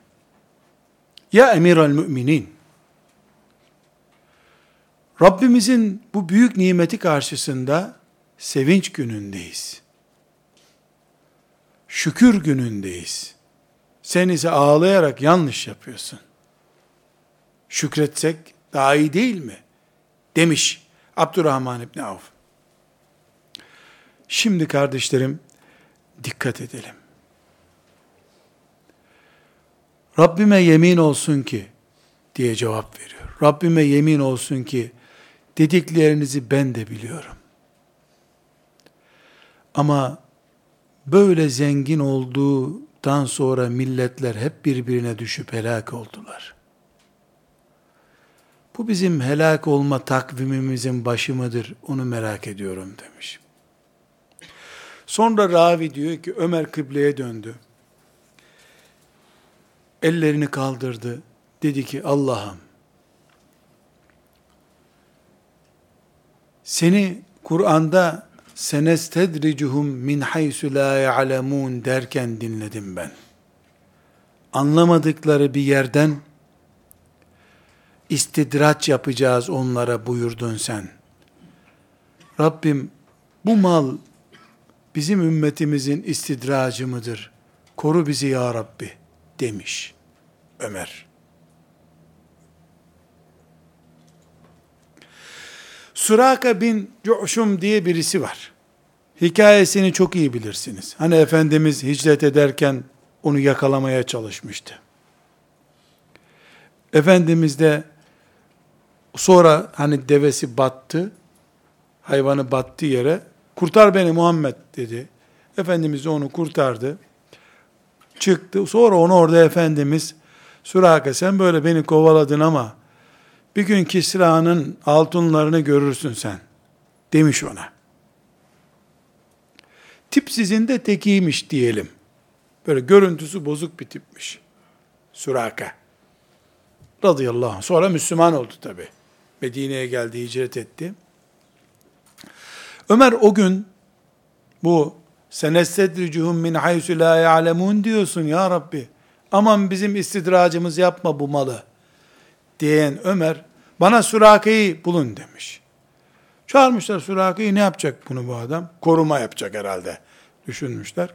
Ya emir al müminin, Rabbimizin bu büyük nimeti karşısında sevinç günündeyiz. Şükür günündeyiz. Sen ise ağlayarak yanlış yapıyorsun. Şükretsek daha iyi değil mi? Demiş Abdurrahman İbni Avf. Şimdi kardeşlerim dikkat edelim. Rabbime yemin olsun ki diye cevap veriyor. Rabbime yemin olsun ki dediklerinizi ben de biliyorum. Ama böyle zengin olduğundan sonra milletler hep birbirine düşüp helak oldular. Bu bizim helak olma takvimimizin başı mıdır? Onu merak ediyorum demiş. Sonra ravi diyor ki Ömer kıbleye döndü. Ellerini kaldırdı. Dedi ki Allah'ım seni Kur'an'da senestedricuhum min haysu la ya'lemun derken dinledim ben. Anlamadıkları bir yerden istidraç yapacağız onlara buyurdun sen. Rabbim bu mal bizim ümmetimizin istidracı mıdır? Koru bizi ya Rabbi demiş Ömer. Suraka bin Cu'şum diye birisi var. Hikayesini çok iyi bilirsiniz. Hani Efendimiz hicret ederken onu yakalamaya çalışmıştı. Efendimiz de sonra hani devesi battı, hayvanı battı yere, kurtar beni Muhammed dedi. Efendimiz onu kurtardı. Çıktı. Sonra onu orada Efendimiz, Suraka sen böyle beni kovaladın ama bir gün Kisra'nın altınlarını görürsün sen demiş ona. Tip sizin de tekiymiş diyelim. Böyle görüntüsü bozuk bir tipmiş. Suraka. Radıyallahu anh. Sonra Müslüman oldu tabi. Medine'ye geldi, hicret etti. Ömer o gün bu senestedricuhum min haysu la ya'lemun diyorsun ya Rabbi. Aman bizim istidracımız yapma bu malı. Diyen Ömer bana Suraka'yı bulun demiş. Çağırmışlar Suraka'yı ne yapacak bunu bu adam? Koruma yapacak herhalde düşünmüşler.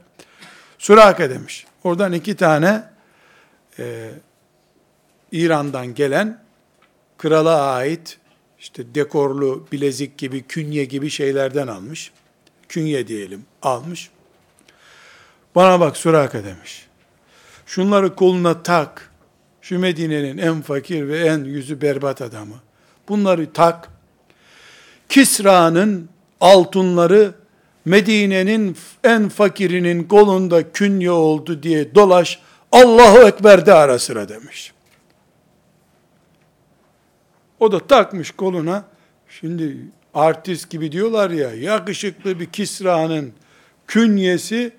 Suraka demiş. Oradan iki tane e, İran'dan gelen krala ait işte dekorlu bilezik gibi, künye gibi şeylerden almış. Künye diyelim almış. Bana bak Suraka demiş. Şunları koluna tak. Şu Medine'nin en fakir ve en yüzü berbat adamı. Bunları tak. Kisra'nın altınları Medine'nin en fakirinin kolunda künye oldu diye dolaş. Allahu Ekber de ara sıra demiş. O da takmış koluna. Şimdi artist gibi diyorlar ya, yakışıklı bir Kisra'nın künyesi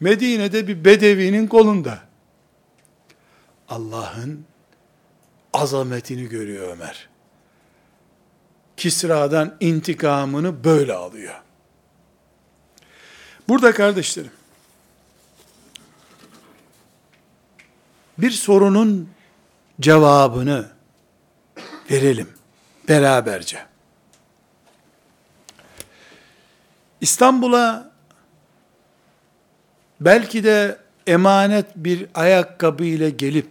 Medine'de bir bedevinin kolunda. Allah'ın azametini görüyor Ömer. Kisra'dan intikamını böyle alıyor. Burada kardeşlerim, bir sorunun cevabını verelim beraberce. İstanbul'a belki de emanet bir ayakkabı ile gelip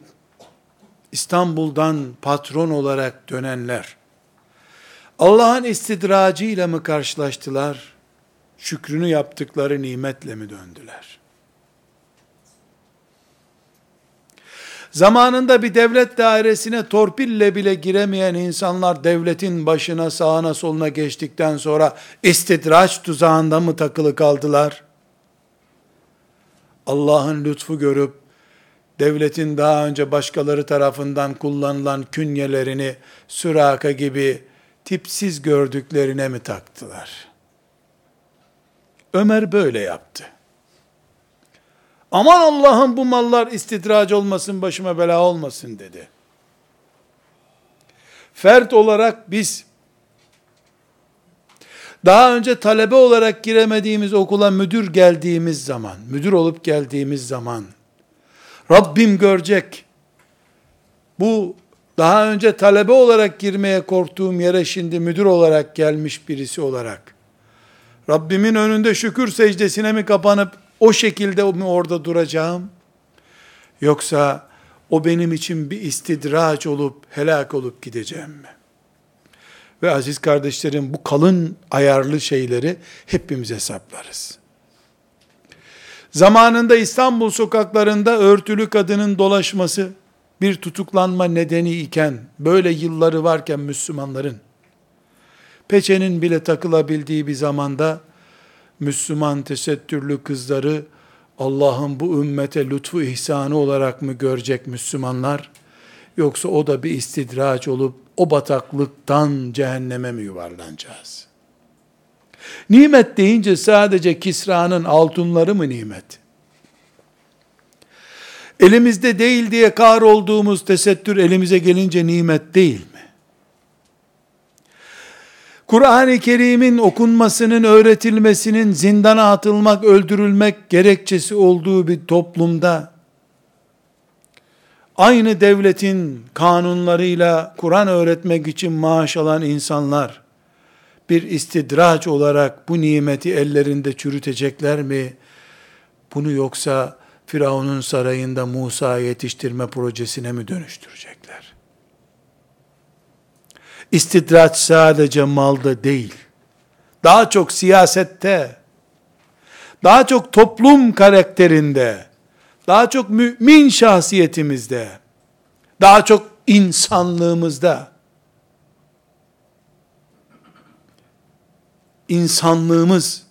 İstanbul'dan patron olarak dönenler Allah'ın istidracı ile mi karşılaştılar? Şükrünü yaptıkları nimetle mi döndüler? Zamanında bir devlet dairesine torpille bile giremeyen insanlar devletin başına sağına soluna geçtikten sonra istidraç tuzağında mı takılı kaldılar? Allah'ın lütfu görüp devletin daha önce başkaları tarafından kullanılan künyelerini süraka gibi tipsiz gördüklerine mi taktılar? Ömer böyle yaptı. Aman Allah'ım bu mallar istidrac olmasın, başıma bela olmasın dedi. Fert olarak biz, daha önce talebe olarak giremediğimiz okula müdür geldiğimiz zaman, müdür olup geldiğimiz zaman, Rabbim görecek, bu daha önce talebe olarak girmeye korktuğum yere şimdi müdür olarak gelmiş birisi olarak, Rabbimin önünde şükür secdesine mi kapanıp o şekilde mi orada duracağım? Yoksa o benim için bir istidraç olup helak olup gideceğim mi? Ve aziz kardeşlerim bu kalın ayarlı şeyleri hepimiz hesaplarız. Zamanında İstanbul sokaklarında örtülü kadının dolaşması bir tutuklanma nedeni iken, böyle yılları varken Müslümanların, peçenin bile takılabildiği bir zamanda, Müslüman tesettürlü kızları Allah'ın bu ümmete lütfu ihsanı olarak mı görecek Müslümanlar? Yoksa o da bir istidraç olup o bataklıktan cehenneme mi yuvarlanacağız? Nimet deyince sadece Kisra'nın altınları mı nimet? Elimizde değil diye kar olduğumuz tesettür elimize gelince nimet değil? Kur'an-ı Kerim'in okunmasının, öğretilmesinin zindana atılmak, öldürülmek gerekçesi olduğu bir toplumda, aynı devletin kanunlarıyla Kur'an öğretmek için maaş alan insanlar, bir istidraç olarak bu nimeti ellerinde çürütecekler mi? Bunu yoksa Firavun'un sarayında Musa yetiştirme projesine mi dönüştürecekler? İstidraç sadece malda değil, daha çok siyasette, daha çok toplum karakterinde, daha çok mümin şahsiyetimizde, daha çok insanlığımızda, insanlığımız,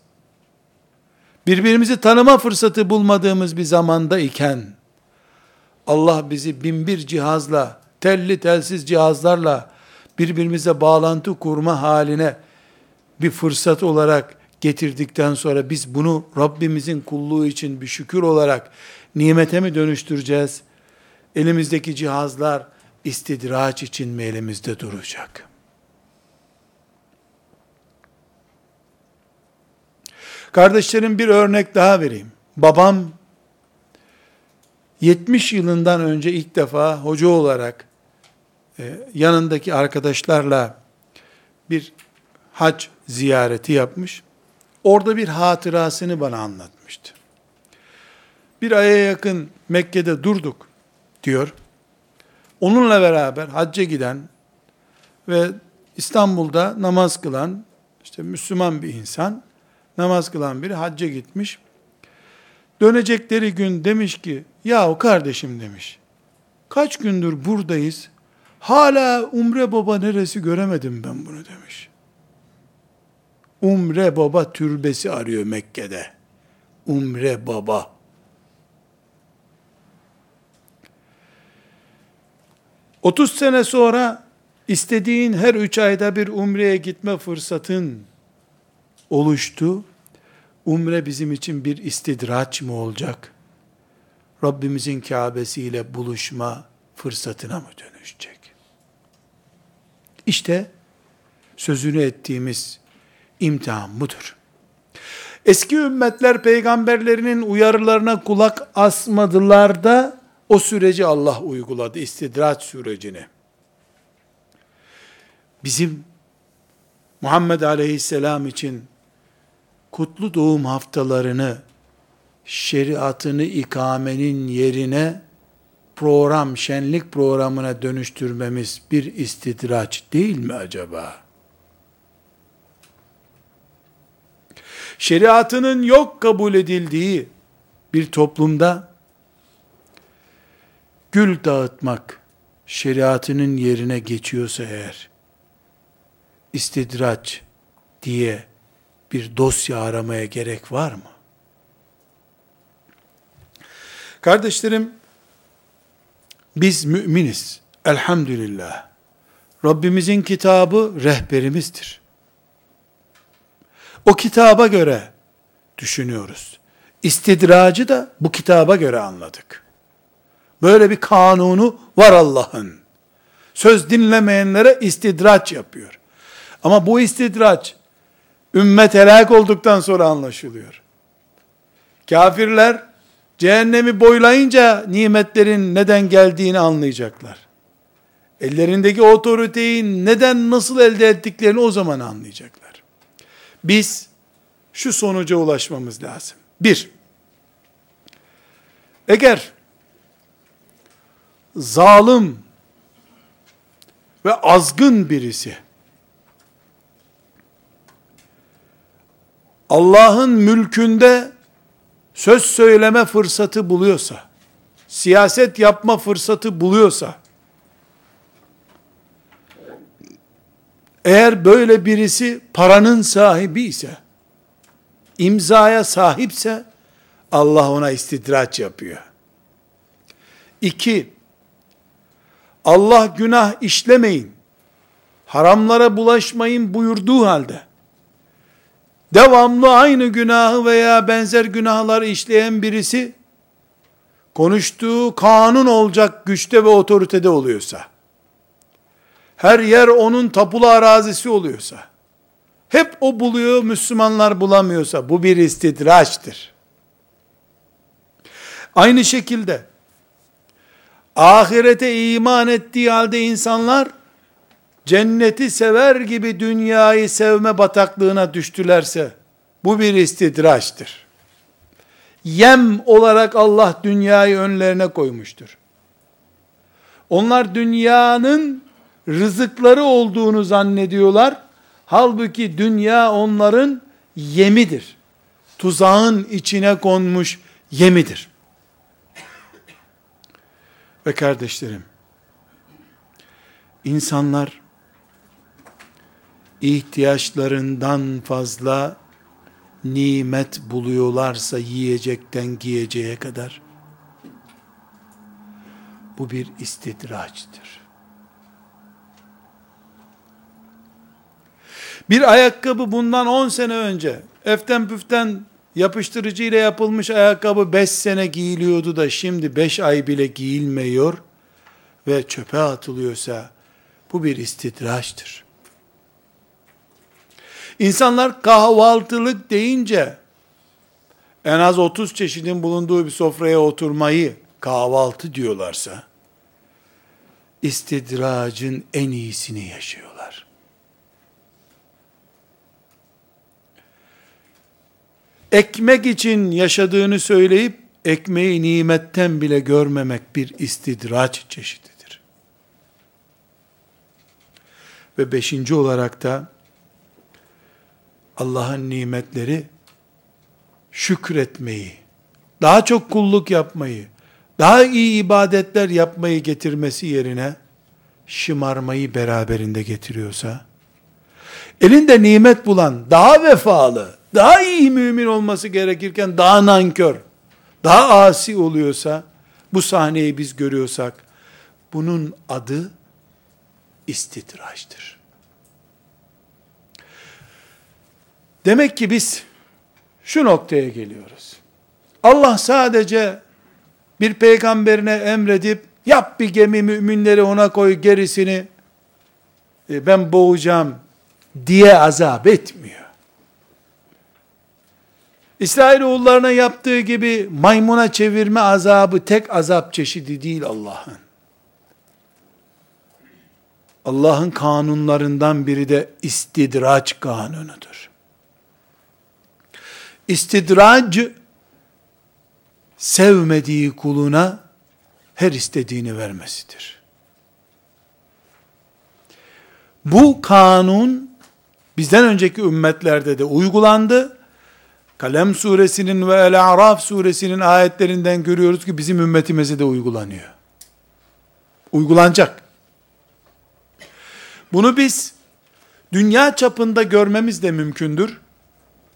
birbirimizi tanıma fırsatı bulmadığımız bir zamanda iken, Allah bizi binbir cihazla, telli telsiz cihazlarla birbirimize bağlantı kurma haline bir fırsat olarak getirdikten sonra biz bunu Rabbimizin kulluğu için bir şükür olarak nimete mi dönüştüreceğiz? Elimizdeki cihazlar istidraç için mi elimizde duracak? Kardeşlerim bir örnek daha vereyim. Babam 70 yılından önce ilk defa hoca olarak yanındaki arkadaşlarla bir hac ziyareti yapmış. Orada bir hatırasını bana anlatmıştı. Bir aya yakın Mekke'de durduk diyor. Onunla beraber hacca giden ve İstanbul'da namaz kılan işte Müslüman bir insan namaz kılan biri hacca gitmiş. Dönecekleri gün demiş ki yahu kardeşim demiş kaç gündür buradayız hala Umre Baba neresi göremedim ben bunu demiş. Umre Baba türbesi arıyor Mekke'de. Umre Baba. Otuz sene sonra istediğin her üç ayda bir umreye gitme fırsatın oluştu. Umre bizim için bir istidraç mı olacak? Rabbimizin Kabe'si ile buluşma fırsatına mı dönüşecek? İşte sözünü ettiğimiz imtihan budur. Eski ümmetler peygamberlerinin uyarılarına kulak asmadılar da o süreci Allah uyguladı, istidraç sürecini. Bizim Muhammed Aleyhisselam için kutlu doğum haftalarını şeriatını ikamenin yerine program, şenlik programına dönüştürmemiz bir istidraç değil mi acaba? Şeriatının yok kabul edildiği bir toplumda gül dağıtmak şeriatının yerine geçiyorsa eğer istidraç diye bir dosya aramaya gerek var mı? Kardeşlerim, biz müminiz. Elhamdülillah. Rabbimizin kitabı rehberimizdir. O kitaba göre düşünüyoruz. İstidracı da bu kitaba göre anladık. Böyle bir kanunu var Allah'ın. Söz dinlemeyenlere istidraç yapıyor. Ama bu istidraç ümmet helak olduktan sonra anlaşılıyor. Kafirler cehennemi boylayınca nimetlerin neden geldiğini anlayacaklar. Ellerindeki otoriteyi neden nasıl elde ettiklerini o zaman anlayacaklar. Biz şu sonuca ulaşmamız lazım. Bir, eğer zalim ve azgın birisi Allah'ın mülkünde söz söyleme fırsatı buluyorsa, siyaset yapma fırsatı buluyorsa, eğer böyle birisi paranın sahibi ise, imzaya sahipse, Allah ona istidraç yapıyor. İki, Allah günah işlemeyin, haramlara bulaşmayın buyurduğu halde, devamlı aynı günahı veya benzer günahlar işleyen birisi, konuştuğu kanun olacak güçte ve otoritede oluyorsa, her yer onun tapulu arazisi oluyorsa, hep o buluyor, Müslümanlar bulamıyorsa, bu bir istidraçtır. Aynı şekilde, ahirete iman ettiği halde insanlar, cenneti sever gibi dünyayı sevme bataklığına düştülerse, bu bir istidraçtır. Yem olarak Allah dünyayı önlerine koymuştur. Onlar dünyanın rızıkları olduğunu zannediyorlar. Halbuki dünya onların yemidir. Tuzağın içine konmuş yemidir. Ve kardeşlerim, insanlar ihtiyaçlarından fazla nimet buluyorlarsa yiyecekten giyeceğe kadar bu bir istidraçtır. Bir ayakkabı bundan 10 sene önce eften püften yapıştırıcı ile yapılmış ayakkabı 5 sene giyiliyordu da şimdi 5 ay bile giyilmiyor ve çöpe atılıyorsa bu bir istidraçtır. İnsanlar kahvaltılık deyince en az 30 çeşidin bulunduğu bir sofraya oturmayı kahvaltı diyorlarsa istidracın en iyisini yaşıyorlar. ekmek için yaşadığını söyleyip ekmeği nimetten bile görmemek bir istidraç çeşididir. Ve beşinci olarak da Allah'ın nimetleri şükretmeyi, daha çok kulluk yapmayı, daha iyi ibadetler yapmayı getirmesi yerine şımarmayı beraberinde getiriyorsa, elinde nimet bulan, daha vefalı, daha iyi mümin olması gerekirken daha nankör, daha asi oluyorsa, bu sahneyi biz görüyorsak, bunun adı istidraçtır. Demek ki biz şu noktaya geliyoruz. Allah sadece bir peygamberine emredip yap bir gemi müminleri ona koy gerisini e, ben boğacağım diye azap etmiyor. İsrailoğullarına yaptığı gibi maymuna çevirme azabı tek azap çeşidi değil Allah'ın. Allah'ın kanunlarından biri de istidraç kanunudur. İstidrac sevmediği kuluna her istediğini vermesidir. Bu kanun bizden önceki ümmetlerde de uygulandı. Kalem suresinin ve El-A'raf suresinin ayetlerinden görüyoruz ki bizim ümmetimize de uygulanıyor. Uygulanacak. Bunu biz dünya çapında görmemiz de mümkündür.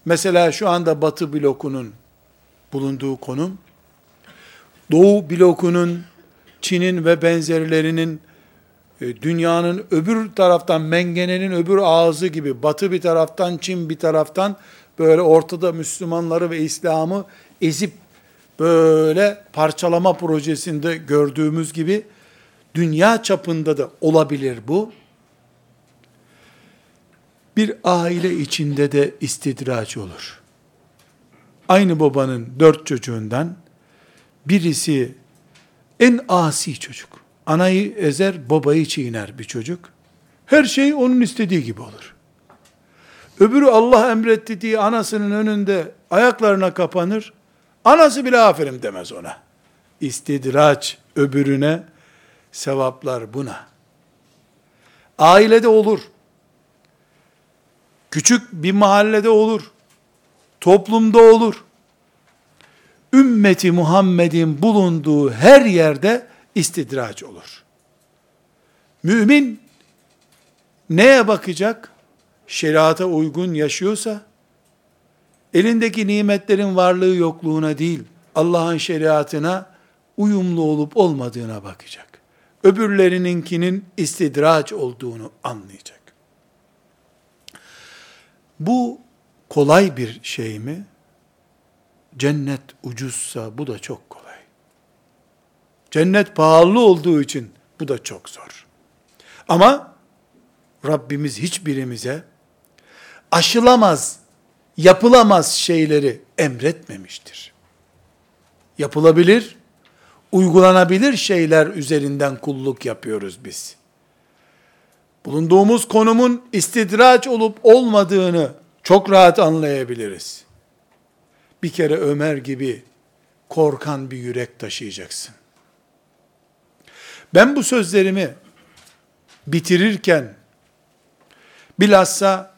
Mesela şu anda Batı blokunun bulunduğu konum, Doğu blokunun, Çin'in ve benzerlerinin e, dünyanın öbür taraftan mengenenin öbür ağzı gibi batı bir taraftan Çin bir taraftan böyle ortada Müslümanları ve İslam'ı ezip böyle parçalama projesinde gördüğümüz gibi dünya çapında da olabilir bu. Bir aile içinde de istidraç olur. Aynı babanın dört çocuğundan birisi en asi çocuk. Anayı ezer, babayı çiğner bir çocuk. Her şey onun istediği gibi olur. Öbürü Allah emretti diye anasının önünde ayaklarına kapanır. Anası bile aferin demez ona. İstidraç öbürüne, sevaplar buna. Ailede olur. Küçük bir mahallede olur. Toplumda olur. Ümmeti Muhammed'in bulunduğu her yerde istidraç olur. Mümin neye bakacak? Şeriata uygun yaşıyorsa, elindeki nimetlerin varlığı yokluğuna değil, Allah'ın şeriatına uyumlu olup olmadığına bakacak. Öbürlerininkinin istidraç olduğunu anlayacak. Bu kolay bir şey mi? Cennet ucuzsa bu da çok kolay. Cennet pahalı olduğu için bu da çok zor. Ama Rabbimiz hiçbirimize aşılamaz, yapılamaz şeyleri emretmemiştir. Yapılabilir, uygulanabilir şeyler üzerinden kulluk yapıyoruz biz. Bulunduğumuz konumun istidraç olup olmadığını çok rahat anlayabiliriz. Bir kere Ömer gibi korkan bir yürek taşıyacaksın. Ben bu sözlerimi bitirirken bilhassa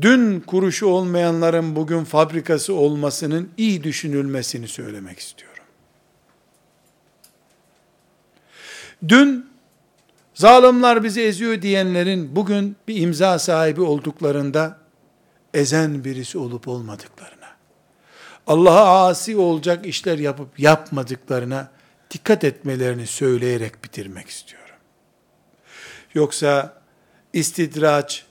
dün kuruşu olmayanların bugün fabrikası olmasının iyi düşünülmesini söylemek istiyorum. Dün zalimler bizi eziyor diyenlerin bugün bir imza sahibi olduklarında ezen birisi olup olmadıklarına, Allah'a asi olacak işler yapıp yapmadıklarına dikkat etmelerini söyleyerek bitirmek istiyorum. Yoksa istidraç,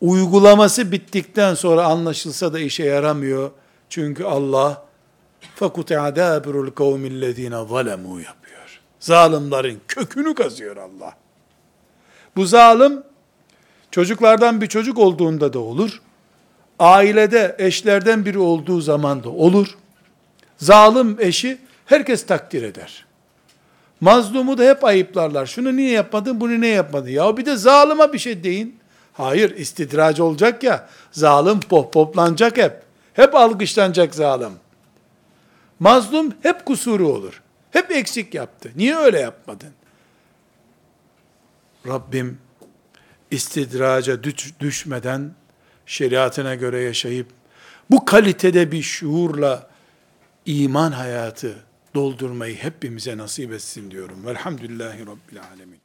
uygulaması bittikten sonra anlaşılsa da işe yaramıyor. Çünkü Allah fakute adabirul kavmillezine zalemu yapıyor. Zalimlerin kökünü kazıyor Allah. Bu zalim çocuklardan bir çocuk olduğunda da olur. Ailede eşlerden biri olduğu zaman da olur. Zalim eşi herkes takdir eder. Mazlumu da hep ayıplarlar. Şunu niye yapmadın, bunu niye yapmadın? Ya bir de zalıma bir şey deyin. Hayır, istidraç olacak ya, zalim pohpoplanacak hep. Hep alkışlanacak zalim. Mazlum hep kusuru olur. Hep eksik yaptı. Niye öyle yapmadın? Rabbim istidraca düşmeden şeriatına göre yaşayıp bu kalitede bir şuurla iman hayatı doldurmayı hepimize nasip etsin diyorum. Velhamdülillahi Rabbil Alemin.